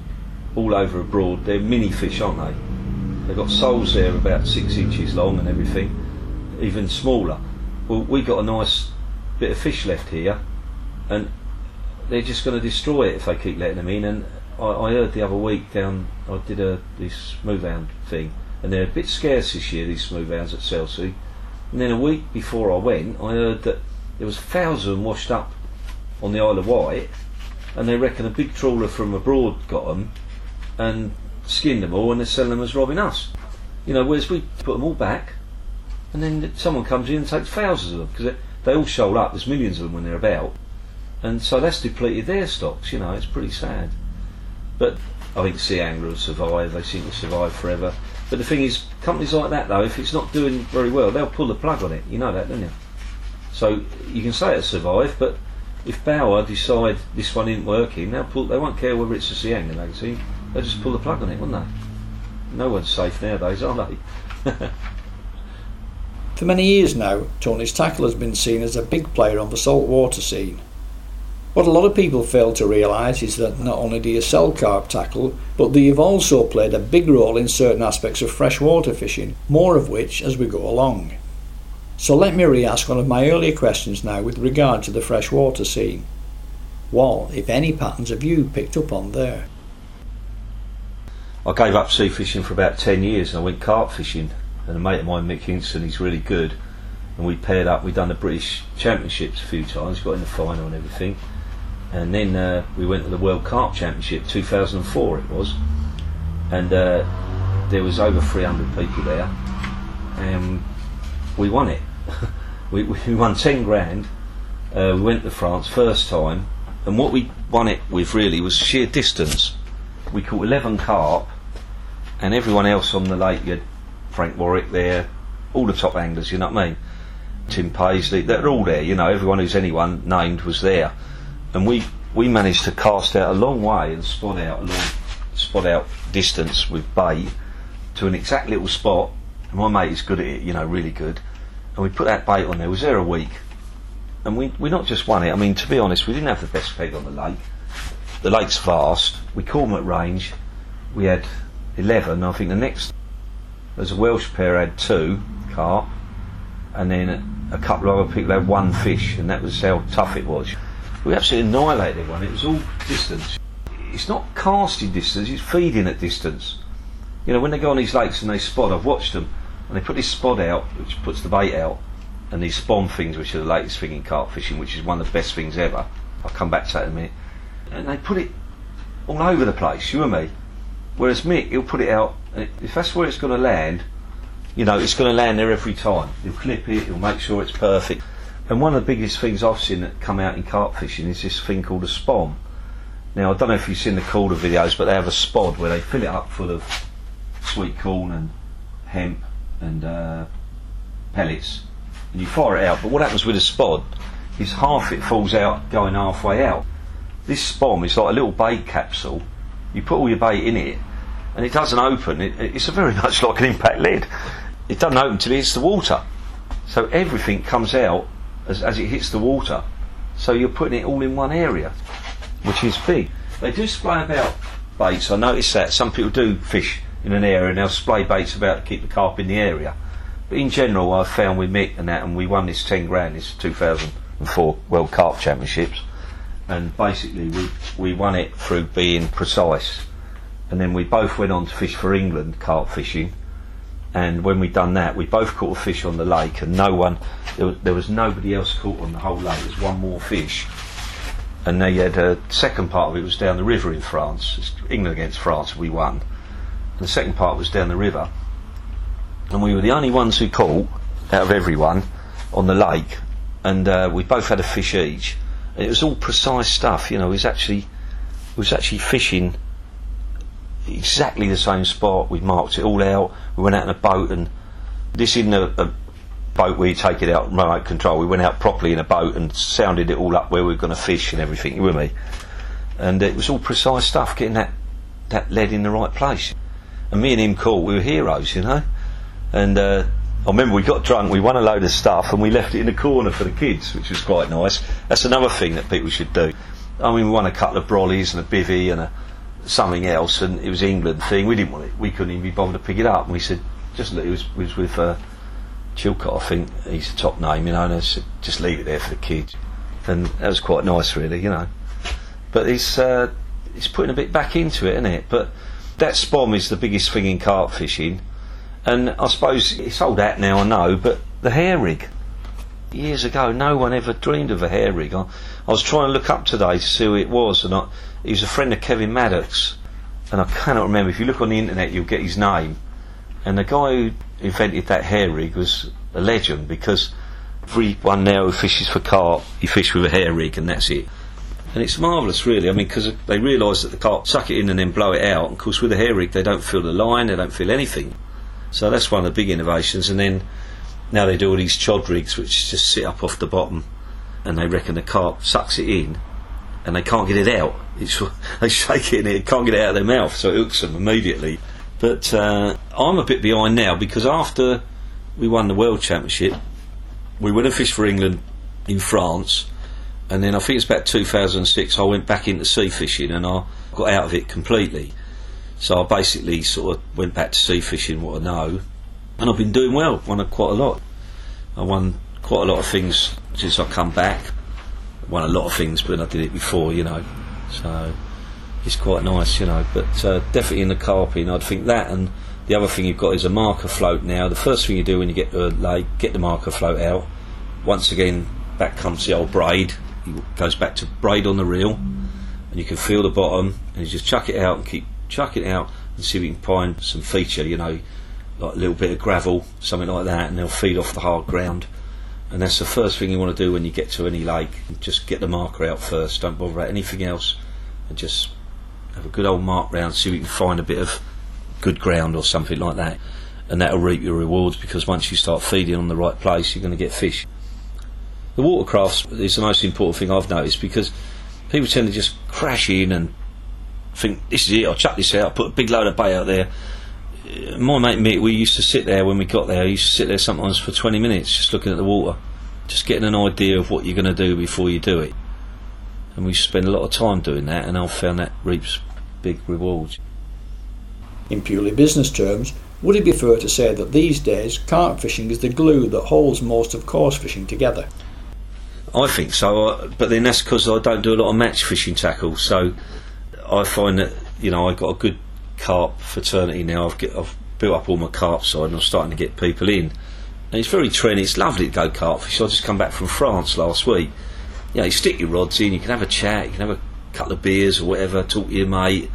all over abroad, they're mini fish, aren't they? They've got soles there about six inches long and everything, even smaller. Well, we got a nice bit of fish left here, and they're just going to destroy it if they keep letting them in. And I, I heard the other week down, I did a this smoothhound thing, and they're a bit scarce this year. These smoothhounds at Selsey. And then a week before I went, I heard that there was a thousand washed up on the Isle of Wight, and they reckon a big trawler from abroad got them and skinned them all, and they're selling them as robbing us. You know, whereas we put them all back, and then someone comes in and takes thousands of them because they, all show up. There's millions of them when they're about, and so that's depleted their stocks. You know, it's pretty sad. But I think sea anglers survive. They seem to survive forever. But the thing is, companies like that though, if it's not doing very well, they'll pull the plug on it. You know that, don't you? So you can say it survived, but if Bauer decide this one isn't working, they'll pull. They won't care whether it's a angler magazine. They'll just pull the plug on it, won't they? No one's safe nowadays, are they? For many years now, Tony's Tackle has been seen as a big player on the saltwater scene. What a lot of people fail to realise is that not only do you sell carp tackle, but that you've also played a big role in certain aspects of freshwater fishing, more of which as we go along. So let me re ask one of my earlier questions now with regard to the freshwater scene. What, if any, patterns have you picked up on there? I gave up sea fishing for about 10 years and I went carp fishing. And a mate of mine, Mick Hinson, he's really good. And we paired up, we'd done the British Championships a few times, got in the final and everything. And then uh, we went to the World Carp Championship, 2004 it was. And uh, there was over 300 people there. And we won it. we, we won 10 grand. Uh, we went to France first time. And what we won it with really was sheer distance. We caught 11 carp and everyone else on the lake, you had Frank Warwick there, all the top anglers, you know what I mean? Tim Paisley, they're all there, you know, everyone who's anyone named was there. And we, we managed to cast out a long way and spot out a long spot out distance with bait to an exact little spot. And my mate is good at it, you know, really good. And we put that bait on there, was there a week. And we, we not just won it, I mean, to be honest, we didn't have the best peg on the lake. The lake's vast, we caught them at range, we had 11. I think the next, as a Welsh pair had two carp, and then a couple of other people had one fish, and that was how tough it was. We absolutely annihilated one. It was all distance. It's not casting distance; it's feeding at distance. You know, when they go on these lakes and they spot, I've watched them, and they put this spot out, which puts the bait out, and these spomb things, which are the latest thing in carp fishing, which is one of the best things ever. I'll come back to that in a minute. And they put it all over the place, you and me. Whereas Mick, he'll put it out, and if that's where it's going to land, you know, it's going to land there every time. He'll clip it, he'll make sure it's perfect. And one of the biggest things I've seen that come out in carp fishing is this thing called a spomb. Now, I don't know if you've seen the Korda videos, but they have a spod where they fill it up full of sweet corn and hemp and uh, pellets, and you fire it out. But what happens with a spod is half it falls out going halfway out. This spomb is like a little bait capsule. You put all your bait in it, and it doesn't open. It, it's a very much like an impact lid. It doesn't open till it hits the water. So everything comes out as, as it hits the water. So you're putting it all in one area, which is big. They do splay about baits. I noticed that some people do fish in an area and they'll splay baits about to keep the carp in the area. But in general, I've found with Mick and that, and we won this 10 grand, this 2004 World Carp Championships. And basically, we we won it through being precise. And then we both went on to fish for England carp fishing. And when we done that, we both caught a fish on the lake, and no one, there was, there was nobody else caught on the whole lake. There was one more fish, and they had a second part of it was down the river in France. England against France, we won. The second part was down the river, and we were the only ones who caught out of everyone on the lake, and uh, we both had a fish each. And it was all precise stuff, you know. It was actually, it was actually fishing exactly the same spot. We marked it all out. We went out in a boat, and this isn't a, a boat where you take it out remote control. We went out properly in a boat and sounded it all up where we were going to fish and everything. You with me? And it was all precise stuff, getting that that lead in the right place. And me and him caught. We were heroes, you know. And uh, I remember we got drunk, we won a load of stuff, and we left it in the corner for the kids, which was quite nice. That's another thing that people should do. I mean, we won a couple of brollies and a bivvy and a, something else, and it was England thing. We didn't want it. We couldn't even be bothered to pick it up. And we said, just it was, it was with uh, Chillcott, I think he's the top name, you know. And I said, just leave it there for the kids. And that was quite nice, really, you know. But it's uh, it's putting a bit back into it, isn't it? But that spomb is the biggest thing in carp fishing and I suppose it's old hat now, I know, but the hair rig. Years ago, no one ever dreamed of a hair rig. I, I was trying to look up today to see who it was, and I, he was a friend of Kevin Maddocks, and I cannot remember. If you look on the internet, you'll get his name. And the guy who invented that hair rig was a legend because everyone now who fishes for carp, he fishes with a hair rig, and that's it. And it's marvellous, really. I mean, because they realise that the carp suck it in and then blow it out. Of course, with a hair rig, they don't feel the line, they don't feel anything. So that's one of the big innovations. And then now they do all these chod rigs which just sit up off the bottom and they reckon the carp sucks it in and they can't get it out. It's, they shake it and it can't get it out of their mouth, so it hooks them immediately. But uh, I'm a bit behind now because after we won the World Championship, we went and fished for England in France, and then I think it's about 2006 I went back into sea fishing and I got out of it completely. So I basically sort of went back to sea fishing, what I know, and I've been doing well. Won quite a lot. I won quite a lot of things since I come back. Won a lot of things, but I did it before, you know. So it's quite nice, you know. But uh, definitely in the carping, I'd think that. And the other thing you've got is a marker float now. The first thing you do when you get to a lake, get the marker float out. Once again, back comes the old braid. It goes back to braid on the reel, and you can feel the bottom, and you just chuck it out and keep chuck it out and see if you can find some feature, you know, like a little bit of gravel, something like that, and they'll feed off the hard ground. And that's the first thing you want to do when you get to any lake. Just get the marker out first, don't bother about anything else, and just have a good old mark round, see if you can find a bit of good ground or something like that. And that'll reap your rewards because once you start feeding on the right place, you're going to get fish. The watercrafts is the most important thing I've noticed because people tend to just crash in and think this is it. I'll chuck this out. I'll put a big load of bait out there. My mate Mick, we used to sit there when we got there. We used to sit there sometimes for 20 minutes just looking at the water, just getting an idea of what you're going to do before you do it. And we spend a lot of time doing that, and I've found that reaps big rewards. In purely business terms, would it be fair to say that these days carp fishing is the glue that holds most of coarse fishing together? I think so, uh, but then that's because I don't do a lot of match fishing tackle, so I find that you know I got a good carp fraternity now. I've, get, I've built up all my carp side, and I'm starting to get people in. And it's very trendy. It's lovely to go carp fish. I just come back from France last week. You know, you stick your rods in, you can have a chat, you can have a couple of beers or whatever, talk to your mate.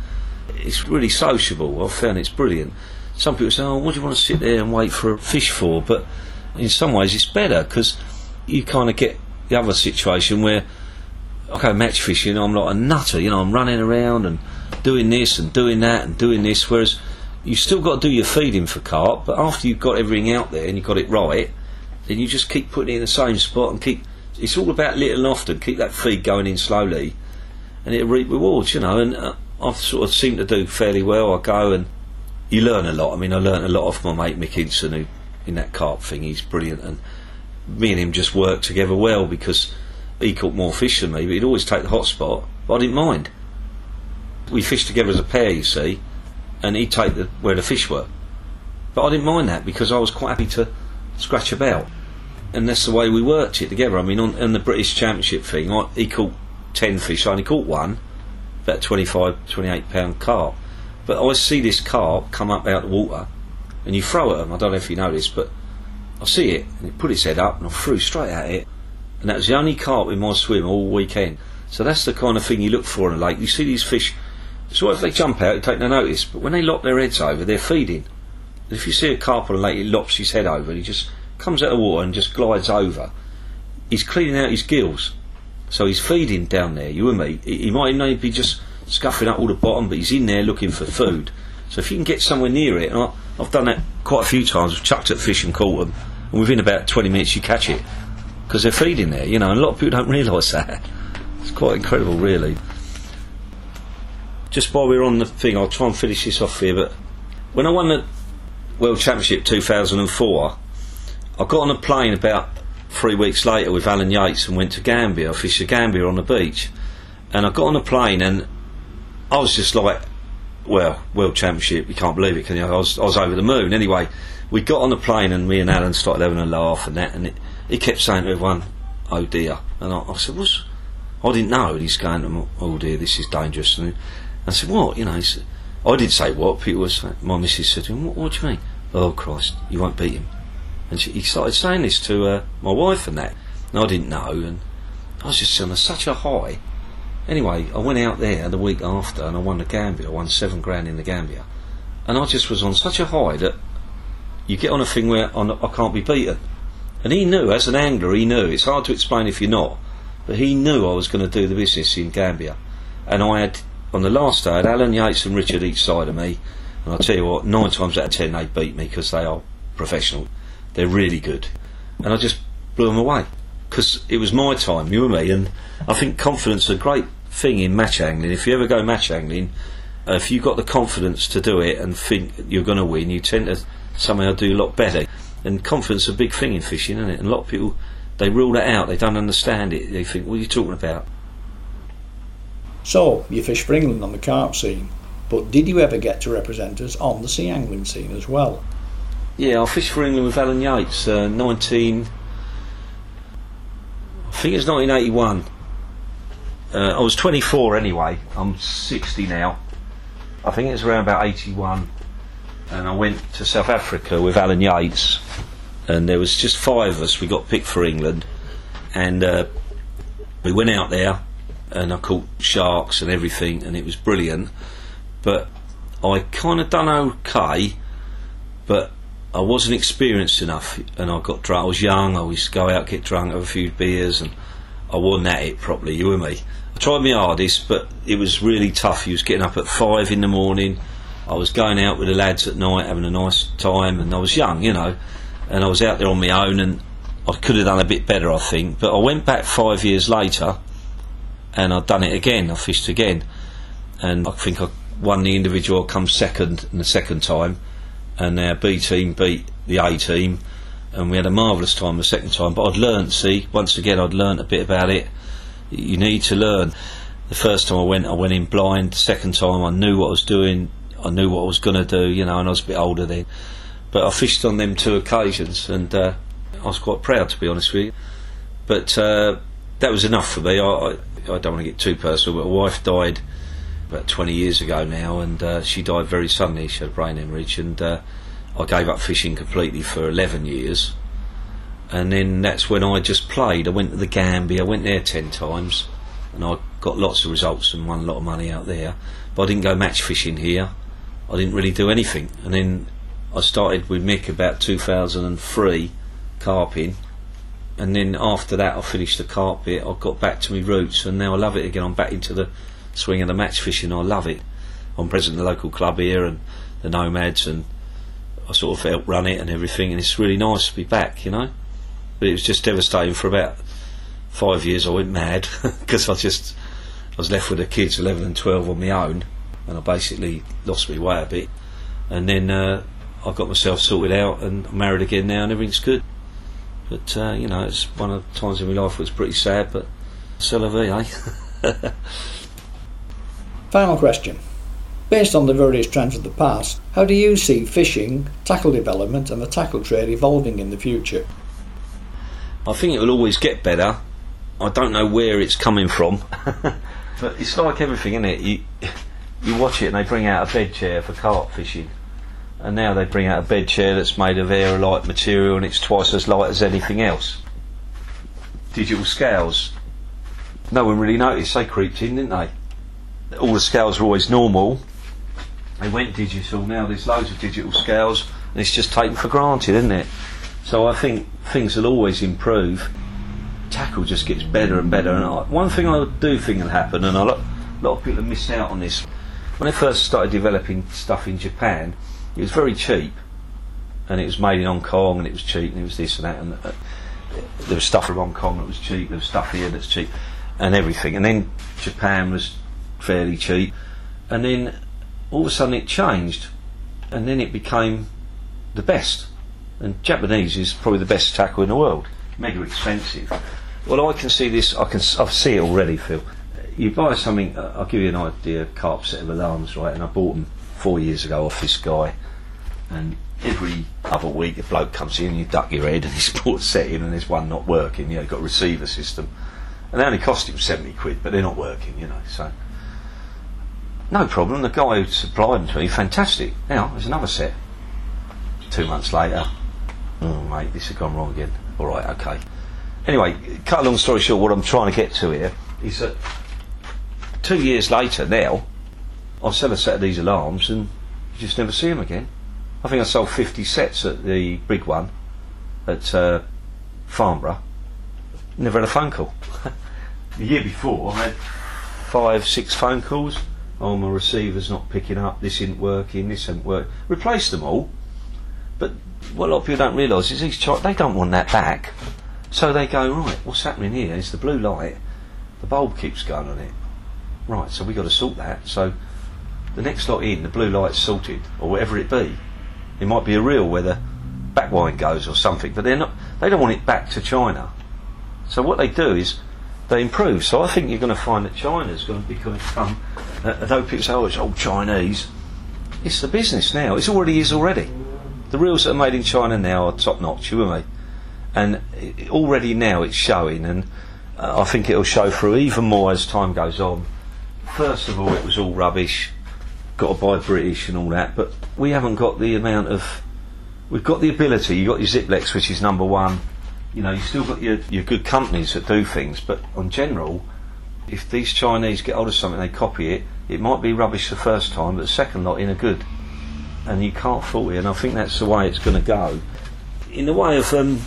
It's really sociable. I've found it's brilliant. Some people say, "Oh, what do you want to sit there and wait for a fish for?" But in some ways, it's better because you kind of get the other situation where I match fishing, I'm like a nutter, you know, I'm running around and doing this and doing that and doing this, whereas you've still got to do your feeding for carp, but after you've got everything out there and you've got it right, then you just keep putting it in the same spot and keep. It's all about little and often. Keep that feed going in slowly, and it'll reap rewards, you know. And uh, I've sort of seemed to do fairly well. I go and you learn a lot. I mean, I learned a lot off my mate Mick Hinson, who in that carp thing, he's brilliant, and me and him just worked together well because he caught more fish than me, but he'd always take the hot spot. But I didn't mind. We fished together as a pair, you see, and he'd take the where the fish were. But I didn't mind that because I was quite happy to scratch about. and that's the way we worked it together. I mean, on, on the British Championship thing, I, he caught 10 fish, I only caught one, about 25, 28 pound carp. But I see this carp come up out of the water, and you throw at them. I don't know if you this, but I see it, and it put its head up, and I threw straight at it. And that was the only carp in my swim all weekend. So that's the kind of thing you look for in a lake. You see these fish, so if they jump out, you take no notice, but when they lock their heads over, they're feeding. And if you see a carp on a lake, he lops his head over, and he just comes out of water and just glides over. He's cleaning out his gills. So he's feeding down there, you and me. He, might even be just scuffing up all the bottom, but he's in there looking for food. So if you can get somewhere near it, and I, I've done that quite a few times, I've chucked at fish and caught them, and within about 20 minutes you catch it. Because they're feeding there, you know, and a lot of people don't realise that. It's quite incredible, really. Just while we're on the thing, I'll try and finish this off here, but when I won the World Championship 2004, I got on a plane about three weeks later with Alan Yates and went to Gambia. I fished the Gambia on the beach. And I got on a plane and I was just like, well, World Championship, you can't believe it, can you? I was, I was over the moon. Anyway, we got on the plane and me and Alan started having a laugh and that, and it, he kept saying to everyone, oh dear. And I, I said, what's. I didn't know. And he's going, oh dear, this is dangerous. And I said, what? You know, said, I did say what. People was, my missus said to him, what, what do you mean? Oh Christ, you won't beat him. And she, he started saying this to uh, my wife and that. And I didn't know. And I was just on such a high. Anyway, I went out there the week after and I won the Gambia. I won seven grand in the Gambia. And I just was on such a high that you get on a thing where oh, I'm, I can't be beaten. And he knew, as an angler, he knew. It's hard to explain if you're not. But he knew I was going to do the business in Gambia. And I had, on the last day, I had Alan Yates and Richard each side of me. And I'll tell you what, nine times out of ten they beat me because they are professional. They're really good. And I just blew them away. Because it was my time, you and me. And I think confidence is a great thing in match angling. If you ever go match angling, if you've got the confidence to do it and think you're going to win, you tend to somehow I do a lot better. And confidence is a big thing in fishing, isn't it? And a lot of people, they rule that out. They don't understand it. They think, what are you talking about? So, you fish for England on the carp scene, but did you ever get to represent us on the sea angling scene as well? Yeah, I fished for England with Alan Yates, uh, 19. I think it's 1981. Uh, I was 24 anyway. I'm 60 now. I think it was around about 81. And I went to South Africa with Alan Yates. And there was just five of us. We got picked for England. And uh, we went out there and I caught sharks and everything. And it was brilliant. But I kind of done okay. But I wasn't experienced enough, and I got drunk. I was young. I used to go out, get drunk, have a few beers, and I wasn't at it properly. You and me. I tried my hardest, but it was really tough. You was getting up at five in the morning. I was going out with the lads at night, having a nice time, and I was young, you know, and I was out there on my own, and I could have done a bit better, I think. But I went back five years later, and I'd done it again. I fished again, and I think I won the individual. Come second in the second time and our B team beat the A team, and we had a marvellous time the second time. But I'd learned, see, once again, I'd learned a bit about it. You need to learn. The first time I went, I went in blind. The second time, I knew what I was doing. I knew what I was going to do, you know, and I was a bit older then. But I fished on them two occasions, and uh, I was quite proud, to be honest with you. But uh, that was enough for me. I, I, I don't want to get too personal, but my wife died about 20 years ago now, and uh, she died very suddenly. She had a brain hemorrhage, and uh, I gave up fishing completely for 11 years. And then that's when I just played. I went to the Gambia, I went there 10 times, and I got lots of results and won a lot of money out there. But I didn't go match fishing here. I didn't really do anything. And then I started with Mick about 2003, carping. And then after that, I finished the carp bit. I got back to my roots, and now I love it again. I'm back into the swing of the match fishing. I love it. I'm president of the local club here and the Nomads, and I sort of help run it and everything. And it's really nice to be back, you know. But it was just devastating for about five years. I went mad because I just I was left with the kids, 11 and 12, on my own, and I basically lost my way a bit. And then uh, I got myself sorted out and I'm married again now, and everything's good. But uh, you know, it's one of the times in my life was pretty sad, but c'est la vie, eh? Final question. Based on the various trends of the past, how do you see fishing, tackle development, and the tackle trade evolving in the future? I think it will always get better. I don't know where it's coming from, but it's like everything, isn't it? You you watch it and they bring out a bed chair for carp fishing, and now they bring out a bed chair that's made of aerolite material and it's twice as light as anything else. Digital scales. No one really noticed. They creeped in, didn't they? All the scales were always normal. They went digital. Now there's loads of digital scales, and it's just taken for granted, isn't it? So I think things will always improve. Tackle just gets better and better. And I, one thing I do think will happen, and lot, a lot of people have missed out on this. When I first started developing stuff in Japan, it was very cheap, and it was made in Hong Kong, and it was cheap, and it was this and that, and uh, there was stuff from Hong Kong that was cheap, there was stuff here that's cheap, and everything. And then Japan was fairly cheap, and then all of a sudden it changed, and then it became the best. And Japanese is probably the best tackle in the world. Mega expensive. Well, I can see this. I can. I see it already, Phil. You buy something. Uh, I'll give you an idea. Carp set of alarms, right? And I bought them four years ago off this guy. And every other week, a bloke comes in, and you duck your head, and he's bought a set in, and there's one not working. You know, got a receiver system, and they only cost him seventy quid, but they're not working. You know, so no problem. The guy who supplied them to me, fantastic. Now there's another set. Two months later, oh mate, this has gone wrong again. All right, okay. Anyway, cut a long story short, what I'm trying to get to here is that two years later now, I sell a set of these alarms and you just never see them again. I think I sold 50 sets at the big one at uh, Farnborough. Never had a phone call. the year before, I had five, six phone calls. Oh, my receiver's not picking up. This isn't working. This isn't working. Replace them all. But what a lot of people don't realise is these ch- they don't want that back. So they go right. What's happening here is the blue light. The bulb keeps going on it. Right. So we've got to sort that. So the next lot in, the blue light's sorted, or whatever it be. It might be a reel where the back wine goes or something, but they're not. They don't want it back to China. So what they do is they improve. So I think you're going to find that China's going to become. Uh, although people say, "Oh, it's all Chinese," it's the business now. It already is already. The reels that are made in China now are top notch. You with me? And already now it's showing, and uh, I think it'll show through even more as time goes on. First of all, it was all rubbish. Got to buy British and all that, but we haven't got the amount of. We've got the ability. You've got your Zziplex, which is number one. You know, you've still got your, your good companies that do things, but on general, if these Chinese get hold of something, they copy it. It might be rubbish the first time, but the second lot in a good, and you can't fault it. And I think that's the way it's going to go. In the way of um,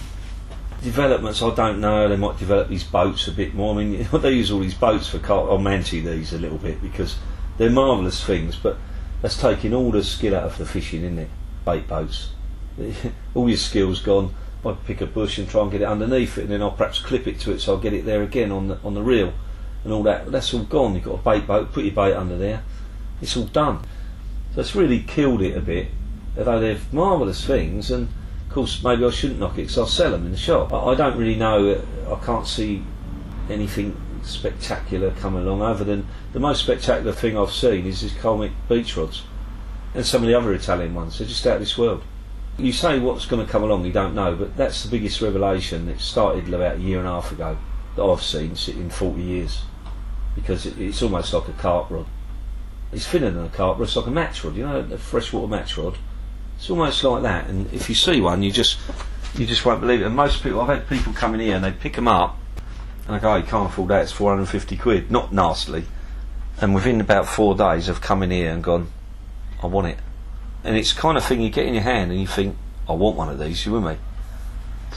developments, I don't know. They might develop these boats a bit more. I mean, they use all these boats for car. I'll manty these a little bit because they're marvellous things, but that's taking all the skill out of the fishing, isn't it? Bait boats, all your skills gone. I pick a bush and try and get it underneath it, and then I'll perhaps clip it to it so I'll get it there again on the on the reel, and all that. That's all gone. You've got a bait boat, put your bait under there. It's all done. So it's really killed it a bit. Although they're marvellous things, and course maybe I shouldn't knock it because I'll sell them in the shop. I, I don't really know. I can't see anything spectacular coming along other than the most spectacular thing I've seen is these Colmic beach rods and some of the other Italian ones. They're just out of this world. You say what's going to come along, you don't know, but that's the biggest revelation. that started about a year and a half ago that I've seen in 40 years because it, it's almost like a carp rod. It's thinner than a carp rod, it's like a match rod, you know, a freshwater match rod. It's almost like that, and if you see one, you just you just won't believe it. And most people, I've had people come in here and they pick them up, and I go, oh, you can't afford that, it's 450 quid, not nastily. And within about four days, come in here and gone, I want it. And it's kind of thing you get in your hand and you think, I want one of these, you with me?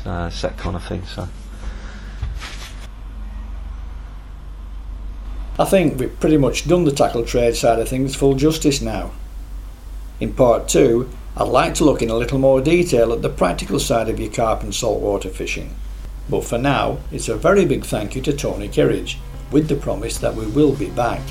So it's that kind of thing, so. I think we've pretty much done the tackle trade side of things full justice now. In part two, I'd like to look in a little more detail at the practical side of your carp and saltwater fishing. But for now, it's a very big thank you to Tony Kerridge, with the promise that we will be back.